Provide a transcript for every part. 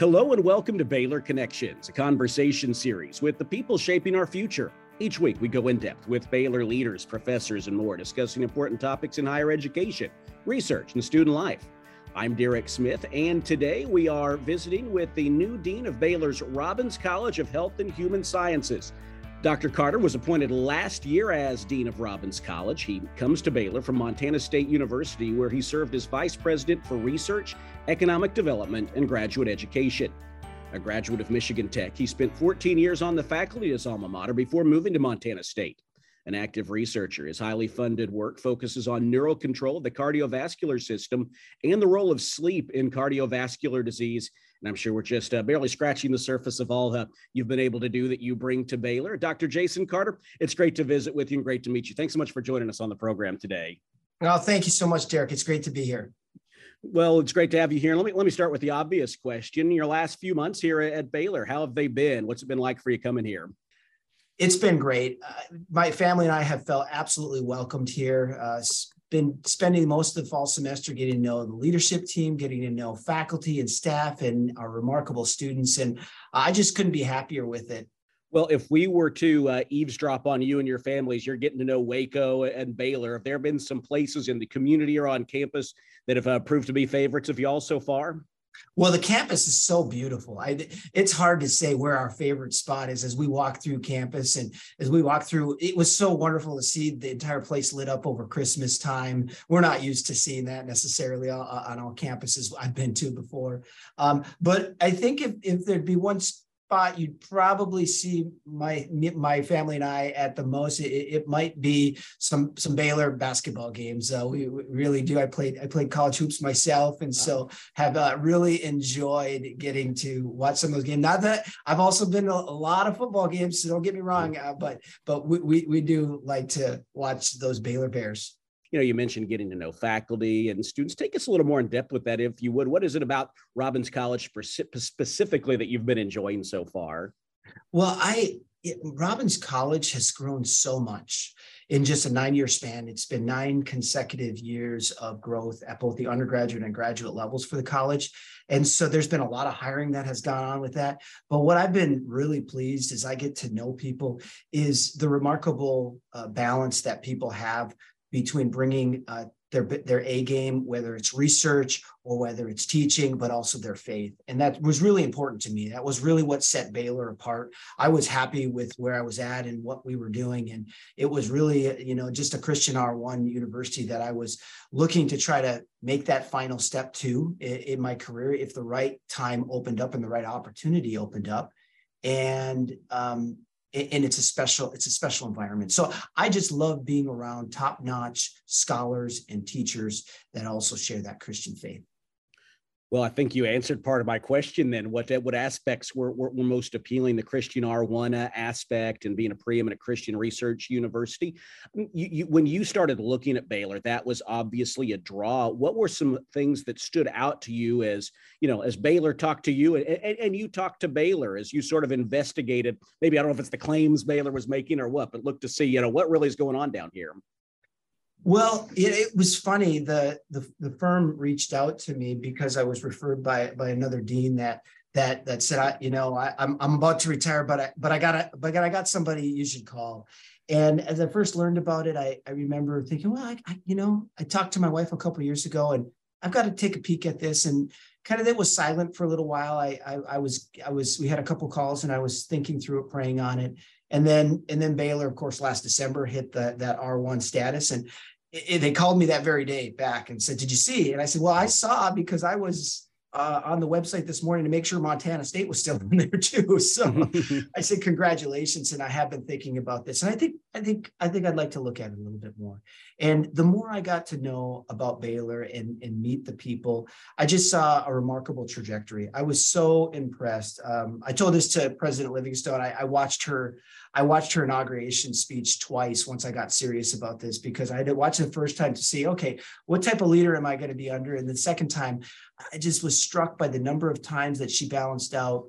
Hello and welcome to Baylor Connections, a conversation series with the people shaping our future. Each week, we go in depth with Baylor leaders, professors, and more, discussing important topics in higher education, research, and student life. I'm Derek Smith, and today we are visiting with the new dean of Baylor's Robbins College of Health and Human Sciences. Dr. Carter was appointed last year as Dean of Robbins College. He comes to Baylor from Montana State University, where he served as Vice President for Research, Economic Development, and Graduate Education. A graduate of Michigan Tech, he spent 14 years on the faculty at his alma mater before moving to Montana State an active researcher. His highly funded work focuses on neural control of the cardiovascular system and the role of sleep in cardiovascular disease. And I'm sure we're just uh, barely scratching the surface of all uh, you've been able to do that you bring to Baylor. Dr. Jason Carter, it's great to visit with you and great to meet you. Thanks so much for joining us on the program today. Well, thank you so much, Derek. It's great to be here. Well, it's great to have you here. Let me let me start with the obvious question. Your last few months here at Baylor, how have they been? What's it been like for you coming here? It's been great. Uh, my family and I have felt absolutely welcomed here. Uh, been spending most of the fall semester getting to know the leadership team, getting to know faculty and staff, and our remarkable students. And I just couldn't be happier with it. Well, if we were to uh, eavesdrop on you and your families, you're getting to know Waco and Baylor. Have there been some places in the community or on campus that have uh, proved to be favorites of y'all so far? Well, the campus is so beautiful. I, it's hard to say where our favorite spot is as we walk through campus. And as we walk through, it was so wonderful to see the entire place lit up over Christmas time. We're not used to seeing that necessarily on, all campuses I've been to before. Um, but I think if, if there'd be one spot you'd probably see my my family and I at the most. It, it might be some some Baylor basketball games. Uh, we, really do. I played I played college hoops myself, and so have uh, really enjoyed getting to watch some of those games. Not that I've also been a, a lot of football games, so don't get me wrong. Uh, but but we, we we do like to watch those Baylor Bears you know, you mentioned getting to know faculty and students. Take us a little more in depth with that, if you would. What is it about Robbins College specifically that you've been enjoying so far? Well, I it, Robbins College has grown so much in just a nine year span. It's been nine consecutive years of growth at both the undergraduate and graduate levels for the college. And so there's been a lot of hiring that has gone on with that. But what I've been really pleased as I get to know people is the remarkable uh, balance that people have between bringing uh, their their A game, whether it's research or whether it's teaching, but also their faith, and that was really important to me. That was really what set Baylor apart. I was happy with where I was at and what we were doing, and it was really you know just a Christian R one university that I was looking to try to make that final step to in, in my career if the right time opened up and the right opportunity opened up, and um, and it's a special it's a special environment. So i just love being around top notch scholars and teachers that also share that christian faith well, I think you answered part of my question then. What what aspects were, were, were most appealing? The Christian R1 aspect and being a preeminent Christian research university. Mm, you, you, when you started looking at Baylor, that was obviously a draw. What were some things that stood out to you as, you know, as Baylor talked to you and, and, and you talked to Baylor as you sort of investigated, maybe I don't know if it's the claims Baylor was making or what, but look to see, you know, what really is going on down here? Well, it, it, was funny. The, the the firm reached out to me because I was referred by by another dean that that that said, I you know I, I'm I'm about to retire, but I but I got a but I got somebody you should call. And as I first learned about it, I I remember thinking, well, I, I you know I talked to my wife a couple years ago, and I've got to take a peek at this. And kind of it was silent for a little while. I I, I was I was we had a couple calls, and I was thinking through it, praying on it. And then and then Baylor, of course, last December hit the, that R1 status. And it, they called me that very day back and said, "Did you see?" And I said, "Well, I saw because I was uh, on the website this morning to make sure Montana State was still in there too." So I said, "Congratulations!" And I have been thinking about this, and I think, I think, I think I'd like to look at it a little bit more. And the more I got to know about Baylor and, and meet the people, I just saw a remarkable trajectory. I was so impressed. Um, I told this to President Livingstone. I, I watched her I watched her inauguration speech twice once I got serious about this because I had to watch the first time to see, okay, what type of leader am I going to be under? And the second time, I just was struck by the number of times that she balanced out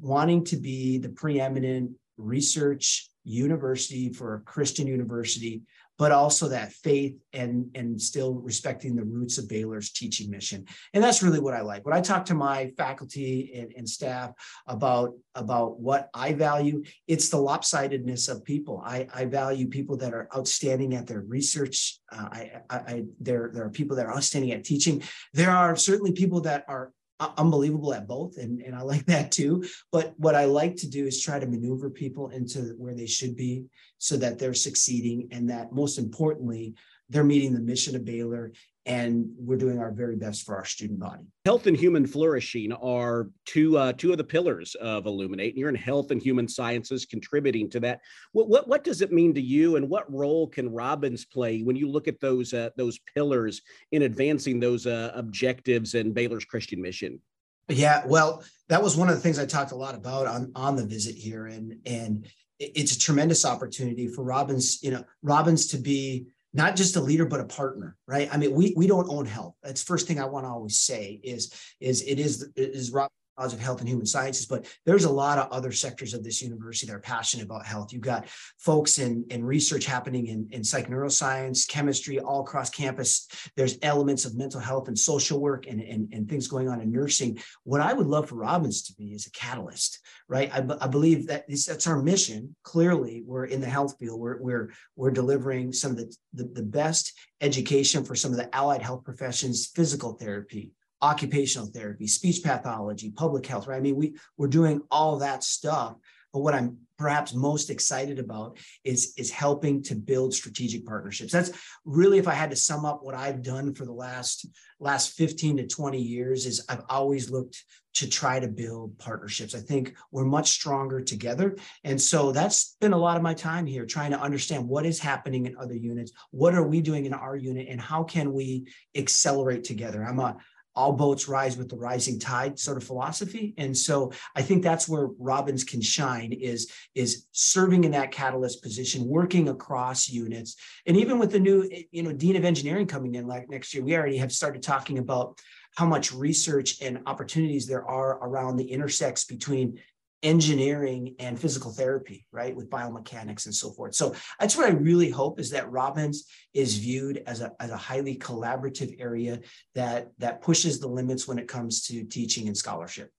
wanting to be the preeminent research university for a Christian university, but also that faith and and still respecting the roots of Baylor's teaching mission. And that's really what I like. When I talk to my faculty and, and staff about about what I value, it's the lopsidedness of people. I, I value people that are outstanding at their research. Uh, I, I, I there there are people that are outstanding at teaching. There are certainly people that are unbelievable at both and, and i like that too. But what i like to do is try to maneuver people into where they should be so that they're succeeding and that most importantly they're meeting the mission of baylor and we're doing our very best for our student body. Health and human flourishing are two uh, two of the pillars of Illuminate, and you're in health and human sciences, contributing to that. What what, what does it mean to you, and what role can Robbins play when you look at those uh, those pillars in advancing those uh, objectives and Baylor's Christian mission? Yeah, well, that was one of the things I talked a lot about on on the visit here, and and it's a tremendous opportunity for Robbins, you know, Robbins to be not just a leader but a partner right? I mean we we don't own health. That's first thing i want to always say is is it is is rob of Health and Human Sciences, but there's a lot of other sectors of this university that are passionate about health. You've got folks in, in research happening in, in psych neuroscience, chemistry, all across campus. There's elements of mental health and social work and, and, and things going on in nursing. What I would love for Robbins to be is a catalyst, right? I, I believe that this, that's our mission. Clearly, we're in the health field. We're, we're, we're delivering some of the, the, the best education for some of the allied health professions, physical therapy, occupational therapy, speech pathology, public health, right? I mean, we, we're doing all that stuff. But what I'm perhaps most excited about is, is helping to build strategic partnerships. That's really, if I had to sum up what I've done for the last, last 15 to 20 years, is I've always looked to try to build partnerships. I think we're much stronger together. And so that's been a lot of my time here trying to understand what is happening in other units. What are we doing in our unit and how can we accelerate together? I'm a all boats rise with the rising tide sort of philosophy. And so i think that's where robbins can shine is is serving in that catalyst position working across units. And even with the new you know dean of engineering coming in like next year we already have started talking about how much research and opportunities there are around the intersects between engineering and physical therapy, right, with biomechanics and so forth. So that's what I really hope is that Robbins is viewed as a, as a highly collaborative area that, that pushes the limits when it comes to teaching and scholarship.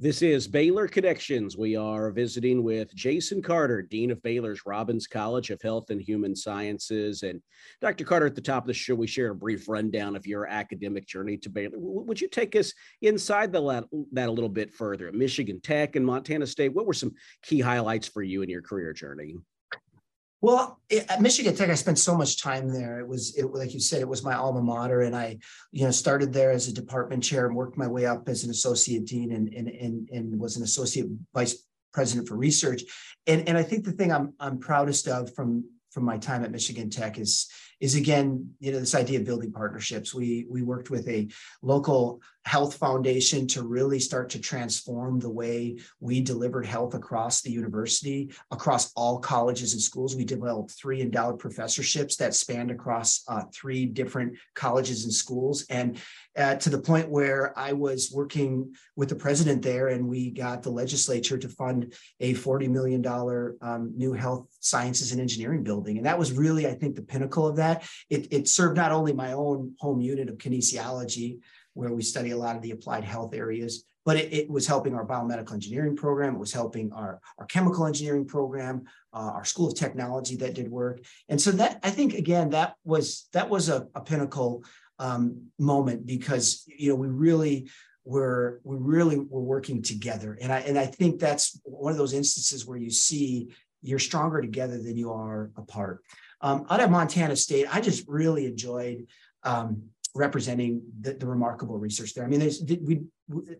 This is Baylor Connections. We are visiting with Jason Carter, Dean of Baylor's Robbins College of Health and Human Sciences. And Dr. Carter, at the top of the show, we shared a brief rundown of your academic journey to Baylor. Would you take us inside the, that a little bit further? Michigan Tech and Montana State, what were some key highlights for you in your career journey? Well, at Michigan Tech, I spent so much time there. It was, it, like you said, it was my alma mater, and I, you know, started there as a department chair and worked my way up as an associate dean, and and and, and was an associate vice president for research. And and I think the thing I'm I'm proudest of from from my time at Michigan Tech is is again, you know, this idea of building partnerships. We we worked with a local health foundation to really start to transform the way we delivered health across the university, across all colleges and schools. We developed three endowed professorships that spanned across uh, three different colleges and schools, and uh, to the point where I was working with the president there, and we got the legislature to fund a forty million dollar um, new health sciences and engineering building, and that was really, I think, the pinnacle of that that. It, it served not only my own home unit of kinesiology, where we study a lot of the applied health areas, but it, it, was helping our biomedical engineering program. It was helping our, our chemical engineering program, uh, our school of technology that did work. And so that I think again that was that was a, a pinnacle um, moment because you know we really were we really were working together. And I and I think that's one of those instances where you see you're stronger together than you are apart. Um, out of Montana State, I just really enjoyed um, representing the, the, remarkable research there. I mean, we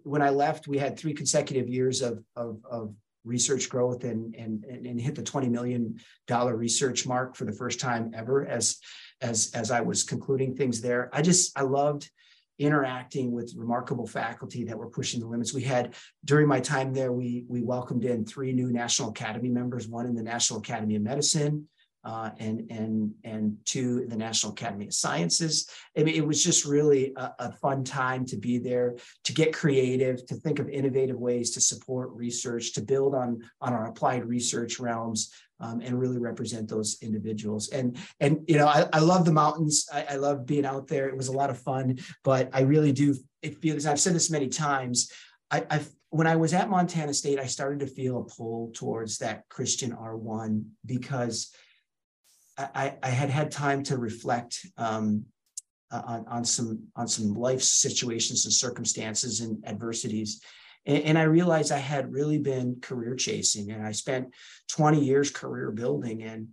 when I left, we had three consecutive years of, of, of research growth and, and, and hit the $20 million research mark for the first time ever as, as, as I was concluding things there. I just, I loved interacting with remarkable faculty that were pushing the limits. We had, during my time there, we, we welcomed in three new National Academy members, one in the National Academy of Medicine, uh, and and and to the National Academy of Sciences. I mean, it was just really a, a, fun time to be there, to get creative, to think of innovative ways to support research, to build on on our applied research realms, um, and really represent those individuals. And and you know, I, I love the mountains. I, I love being out there. It was a lot of fun, but I really do it feels. I've said this many times. I, I've when I was at Montana State, I started to feel a pull towards that Christian R1 because I, I had had time to reflect um, on, on some on some life situations and circumstances and adversities. And, and, I realized I had really been career chasing and I spent 20 years career building and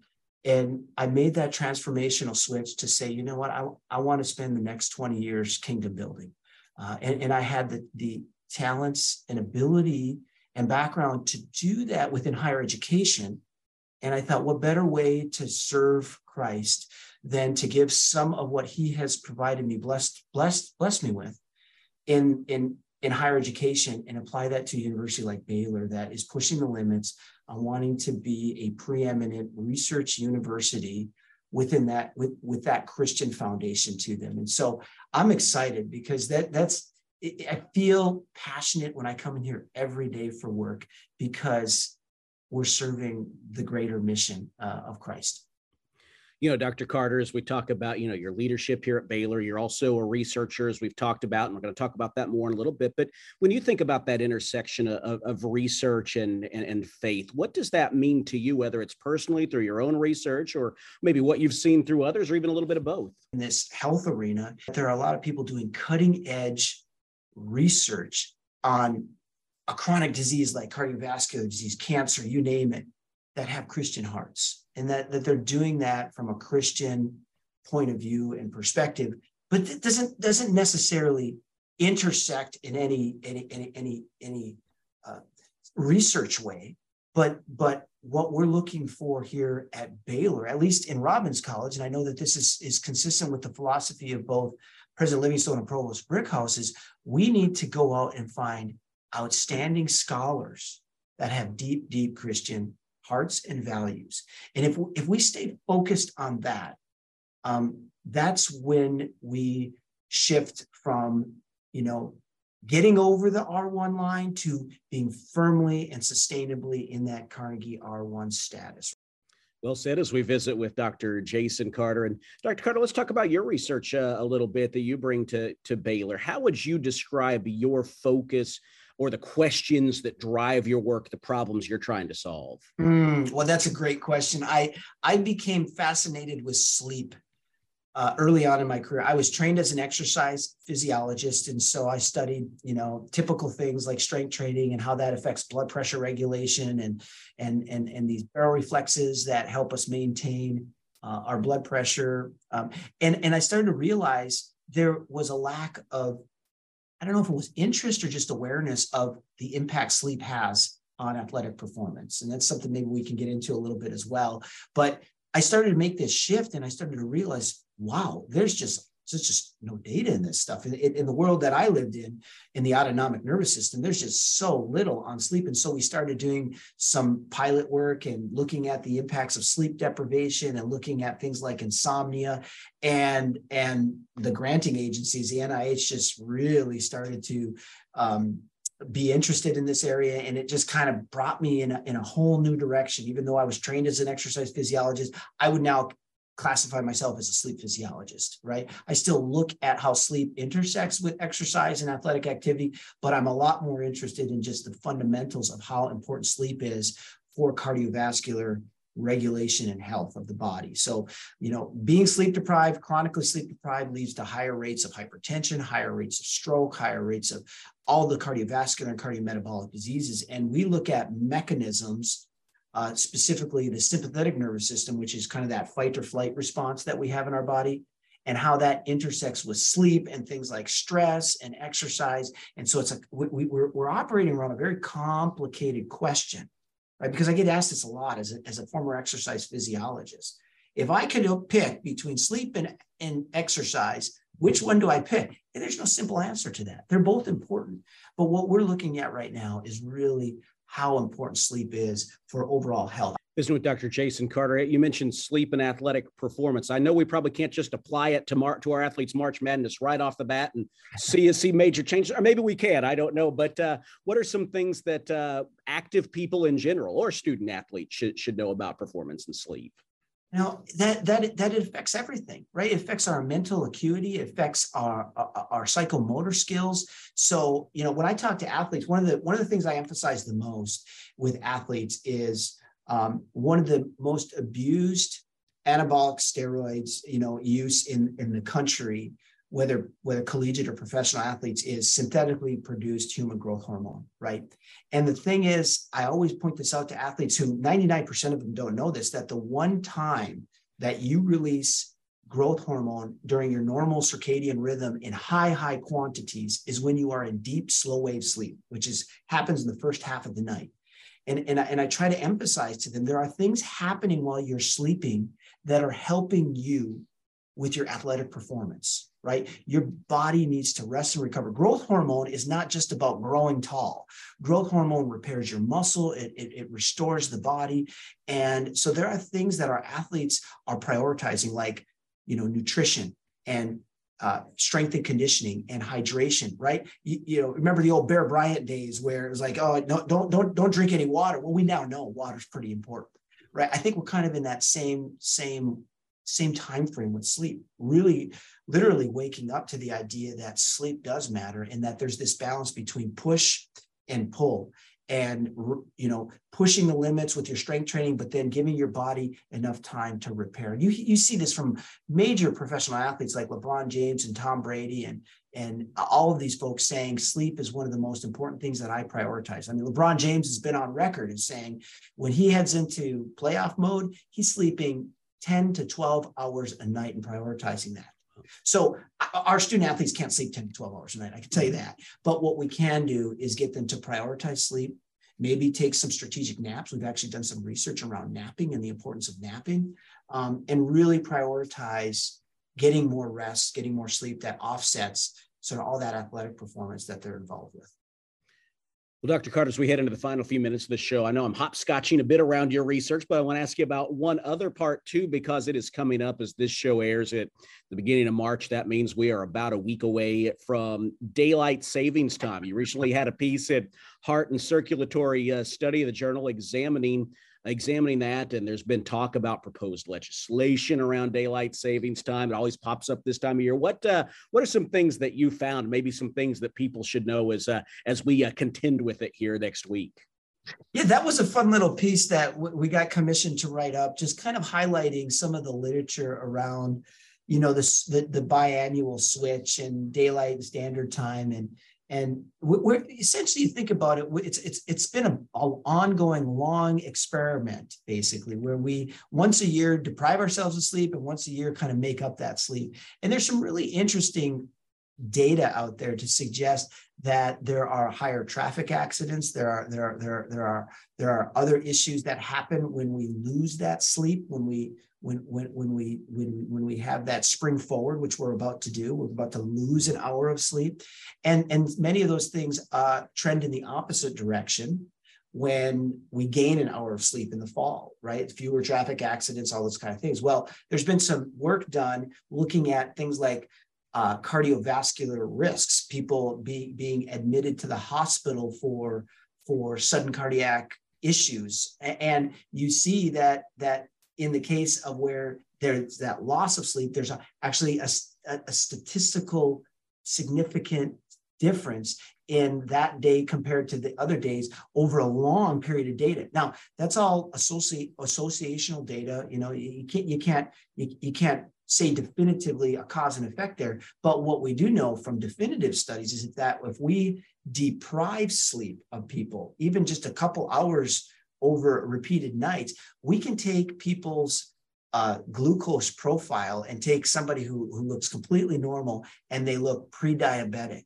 and I made that transformational switch to say, you know what, I, I want to spend the next 20 years kingdom building. Uh, and, and I had the, the talents and ability and background to do that within higher education and I thought, what better way to serve Christ than to give some of what He has provided me, blessed, blessed, blessed me with, in in in higher education, and apply that to a university like Baylor that is pushing the limits on wanting to be a preeminent research university within that with with that Christian foundation to them. And so I'm excited because that that's I feel passionate when I come in here every day for work because we're serving the greater mission uh, of Christ. You know, Dr. Carter, as we talk about, you know, your leadership here at Baylor, you're also a researcher, as we've talked about, and we're going to talk about that more in a little bit. But when you think about that intersection of, of research and, and, and faith, what does that mean to you, whether it's personally through your own research or maybe what you've seen through others, or even a little bit of both? In this health arena, there are a lot of people doing cutting edge research on a chronic disease like cardiovascular disease, cancer, you name it, that have Christian hearts, and that, that they're doing that from a Christian point of view and perspective, but it doesn't doesn't necessarily intersect in any any any any, any uh, research way. But but what we're looking for here at Baylor, at least in Robbins College, and I know that this is is consistent with the philosophy of both President Livingstone and Provost Brickhouse, is we need to go out and find outstanding scholars that have deep, deep Christian hearts and values. And if, if we stay focused on that, um, that's when we shift from, you know, getting over the R1 line to being firmly and sustainably in that Carnegie R1 status. Well said as we visit with Dr. Jason Carter. And Dr. Carter, let's talk about your research uh, a little bit that you bring to, to Baylor. How would you describe your focus or the questions that drive your work, the problems you're trying to solve? Mm, well, that's a great question. I I became fascinated with sleep uh, early on in my career. I was trained as an exercise physiologist, and so I studied, you know, typical things like strength training and how that affects blood pressure regulation and and and and these baroreflexes that help us maintain uh, our blood pressure. Um, and and I started to realize there was a lack of I don't know if it was interest or just awareness of the impact sleep has on athletic performance. And that's something maybe we can get into a little bit as well. But I started to make this shift and I started to realize, wow, there's just there's just no data in this stuff. In, in, the world that I lived in, in the autonomic nervous system, there's just so little on sleep. And so we started doing some pilot work and looking at the impacts of sleep deprivation and looking at things like insomnia. And, and the granting agencies, the NIH just really started to um, be interested in this area and it just kind of brought me in a, in a whole new direction even though i was trained as an exercise physiologist i would now classify myself as a sleep physiologist, right? I still look at how sleep intersects with exercise and athletic activity, but I'm a lot more interested in just the fundamentals of how important sleep is for cardiovascular regulation and health of the body. So, you know, being sleep deprived, chronically sleep deprived leads to higher rates of hypertension, higher rates of stroke, higher rates of all the cardiovascular and cardiometabolic diseases. And we look at mechanisms uh, specifically the sympathetic nervous system, which is kind of that fight or flight response that we have in our body, and how that intersects with sleep and things like stress and exercise. And so it's like we, we're, we're operating around a very complicated question, right? Because I get asked this a lot as a, as a former exercise physiologist. If I could pick between sleep and, and exercise, which one do I pick? And there's no simple answer to that. They're both important. But what we're looking at right now is really how important sleep is for overall health. Visiting with Dr. Jason Carter. You mentioned sleep and athletic performance. I know we probably can't just apply it to mar- to our athletes March Madness right off the bat and see see major changes, or maybe we can. I don't know. But uh, what are some things that uh, active people in general or student athletes should should know about performance and sleep? Now that that that affects everything, right? It affects our mental acuity, it affects our, our our psychomotor skills. So you know, when I talk to athletes, one of the one of the things I emphasize the most with athletes is um, one of the most abused anabolic steroids, you know, use in, in the country, whether whether collegiate or professional athletes, is synthetically produced human growth hormone, right? And the thing is, I always point this out to athletes who 99% of them don't know this, that the one time that you release growth hormone during your normal circadian rhythm in high, high quantities is when you are in deep, slow wave sleep, which is happens in the first half of the night. And, and, I, and I try to emphasize to them there are things happening while you're sleeping that are helping you with your athletic performance, right? Your body needs to rest and recover. Growth hormone is not just about growing tall. Growth hormone repairs your muscle, it, it, it, restores the body. And so there are things that our athletes are prioritizing, like you know, nutrition and uh, strength and conditioning and hydration, right? You, you, know, remember the old Bear Bryant days where it was like, oh, no, don't don't don't drink any water. Well, we now know water's pretty important, right? I think we're kind of in that same same same time frame with sleep. Really, literally waking up to the idea that sleep does matter and that there's this balance between push and pull. And you know pushing the limits with your strength training but then giving your body enough time to repair. You you see this from major professional athletes like LeBron James and Tom Brady and and all of these folks saying sleep is one of the most important things that I prioritize. I mean LeBron James has been on record as saying when he heads into playoff mode he's sleeping 10 to 12 hours a night and prioritizing that so uh, uh, our student athletes can't sleep 10 to 12 hours a night. I can tell you mm-hmm. that. But what we can do is get them to prioritize sleep, maybe take some strategic naps. We've actually done some research around napping and the importance of napping, um, and really prioritize getting more rest, getting more sleep that offsets sort of all that athletic performance that they're involved with. Well, Dr. Carter, as we head into the final few minutes of the show, I know I'm hopscotching a bit around your research, but I want to ask you about one other part too, because it is coming up as this show airs at the beginning of March. That means we are about a week away from daylight savings time. You recently had a piece at Heart and Circulatory uh, Study of the Journal examining examining that, and there's been talk about proposed legislation around daylight savings time. It always pops up this time of year. What uh, what are some things that you found? Maybe some things that people should know as uh, as we uh, contend with it here next week. Yeah, that was a fun little piece that we got commissioned to write up, just kind of highlighting some of the literature around, you know, this the, the biannual switch and daylight standard time and and we're essentially think about it it's it's it's been an ongoing long experiment basically where we once a year deprive ourselves of sleep and once a year kind of make up that sleep. And there's some really interesting data out there to suggest that there are higher traffic accidents there are there are there are there are there are other issues that happen when we lose that sleep when we when when when we when when we have that spring forward which we're about to do we're about to lose an hour of sleep. And and many of those things uh, trend in the opposite direction when we gain an hour of sleep in the fall right? Fewer traffic accidents all those kind of things. Well there's been some work done looking at things like uh, cardiovascular risks people be, being admitted to the hospital for for sudden cardiac issues. And you see that that in the case of where there's that loss of sleep, there's a, actually a, a, statistical significant difference in that day compared to the other days over a long period of data. Now, that's all associate associational data. You know, you can't you can't you, you can't say definitively a cause and effect there. But what we do know from definitive studies is that if we deprive sleep of people, even just a couple hours over repeated nights, we can take people's uh, glucose profile and take somebody who, who looks completely normal and they look pre-diabetic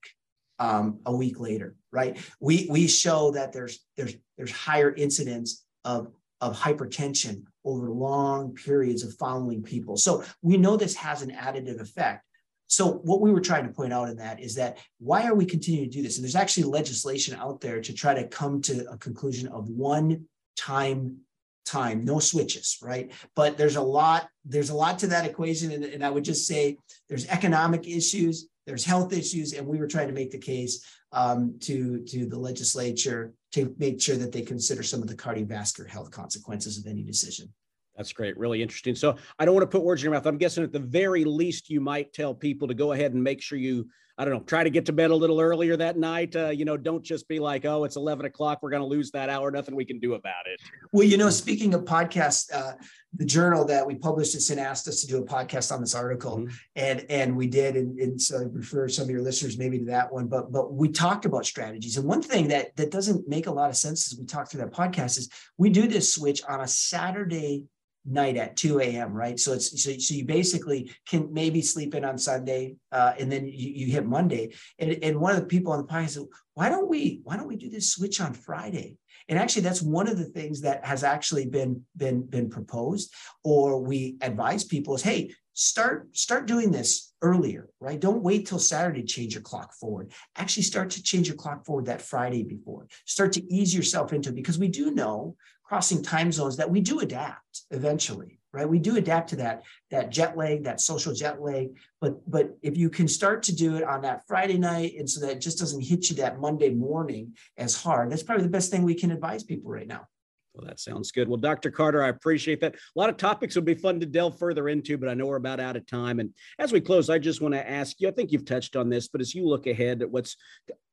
um, a week later, right? We, we show that there's, there's, there's higher incidence of, of hypertension over long periods of following people. So we know this has an additive effect. So what we were trying to point out in that is that why are we continuing to do this? And there's actually legislation out there to try to come to a conclusion of one time time, no switches, right? But there's a lot, there's a lot to that equation. And, and I would just say there's economic issues, there's health issues, and we were trying to make the case um, to, to the legislature to make sure that they consider some of the cardiovascular health consequences of any decision. That's great. Really interesting. So I don't want to put words in your mouth. I'm guessing at the very least, you might tell people to go ahead and make sure you I don't know, try to get to bed a little earlier that night. Uh, you know, don't just be like, oh, it's 11 o'clock. We're going to lose that hour. Nothing we can do about it. Well, you know, speaking of podcasts, uh, the journal that we published at Sin asked us to do a podcast on this article, mm-hmm. and and we did, and, and so I refer some of your listeners maybe to that one. But but we talked about strategies, and one thing that that doesn't make a lot of sense as we talk through that podcast is we do this switch on a Saturday night at 2 a.m. right? So it's so, so you basically can maybe sleep in on Sunday uh, and then you, you hit Monday. And, and one of the people on the podcast said why don't we why don't we do this switch on Friday? And actually that's one of the things that has actually been been been proposed or we advise people is hey start start doing this earlier right? Don't wait till saturday to change your clock forward. Actually start to change your clock forward that friday before. Start to ease yourself into it because we do know crossing time zones that we do adapt eventually right we do adapt to that that jet lag that social jet lag but but if you can start to do it on that friday night and so that it just doesn't hit you that monday morning as hard that's probably the best thing we can advise people right now well, that sounds good. Well, Dr. Carter, I appreciate that. A lot of topics would be fun to delve further into, but I know we're about out of time. And as we close, I just want to ask you I think you've touched on this, but as you look ahead at what's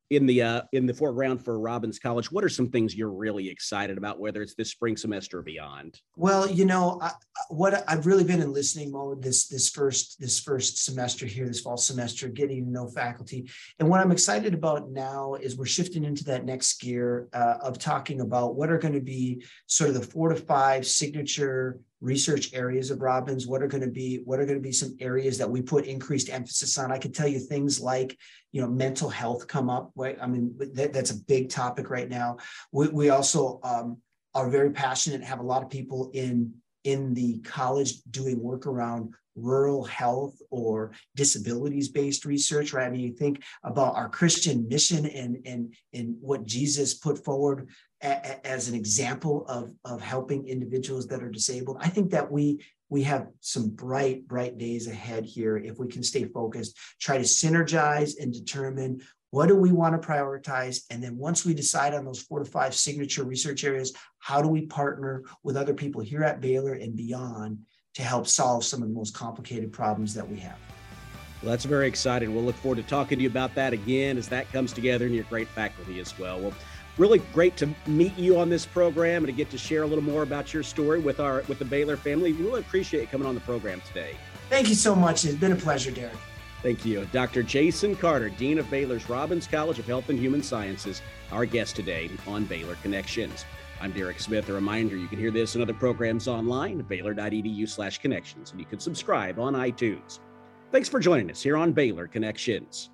in the uh, in the foreground for Robbins College, what are some things you're really excited about, whether it's this spring semester or beyond? Well, you know, I, what I've really been in listening mode this this first this first semester here, this fall semester, getting to know faculty, and what I'm excited about now is we're shifting into that next gear uh, of talking about what are going to be sort of the four to five signature research areas of Robbins? What are going to be what are going to be some areas that we put increased emphasis on? I can tell you things like you know mental health come up right? I mean that, that's a big topic right now. We, we also um, are very passionate have a lot of people in in the college doing work around rural health or disabilities based research right? I mean you think about our christian mission and and and what jesus put forward a, as an example of of helping individuals that are disabled. I think that we we have some bright bright days ahead here if we can stay focused try to synergize and determine what do we want to prioritize and then once we decide on those four to five signature research areas how do we partner with other people here at baylor and beyond to help solve some of the most complicated problems that we have. Well, that's very exciting. We'll look forward to talking to you about that again as that comes together and your great faculty as well. Well, really great to meet you on this program and to get to share a little more about your story with our with the Baylor family. We really appreciate you coming on the program today. Thank you so much. It's been a pleasure, Derek. Thank you. Dr. Jason Carter, Dean of Baylor's Robbins College of Health and Human Sciences, our guest today on Baylor Connections. I'm Derek Smith. A reminder you can hear this and other programs online at baylor.edu slash connections, and you can subscribe on iTunes. Thanks for joining us here on Baylor Connections.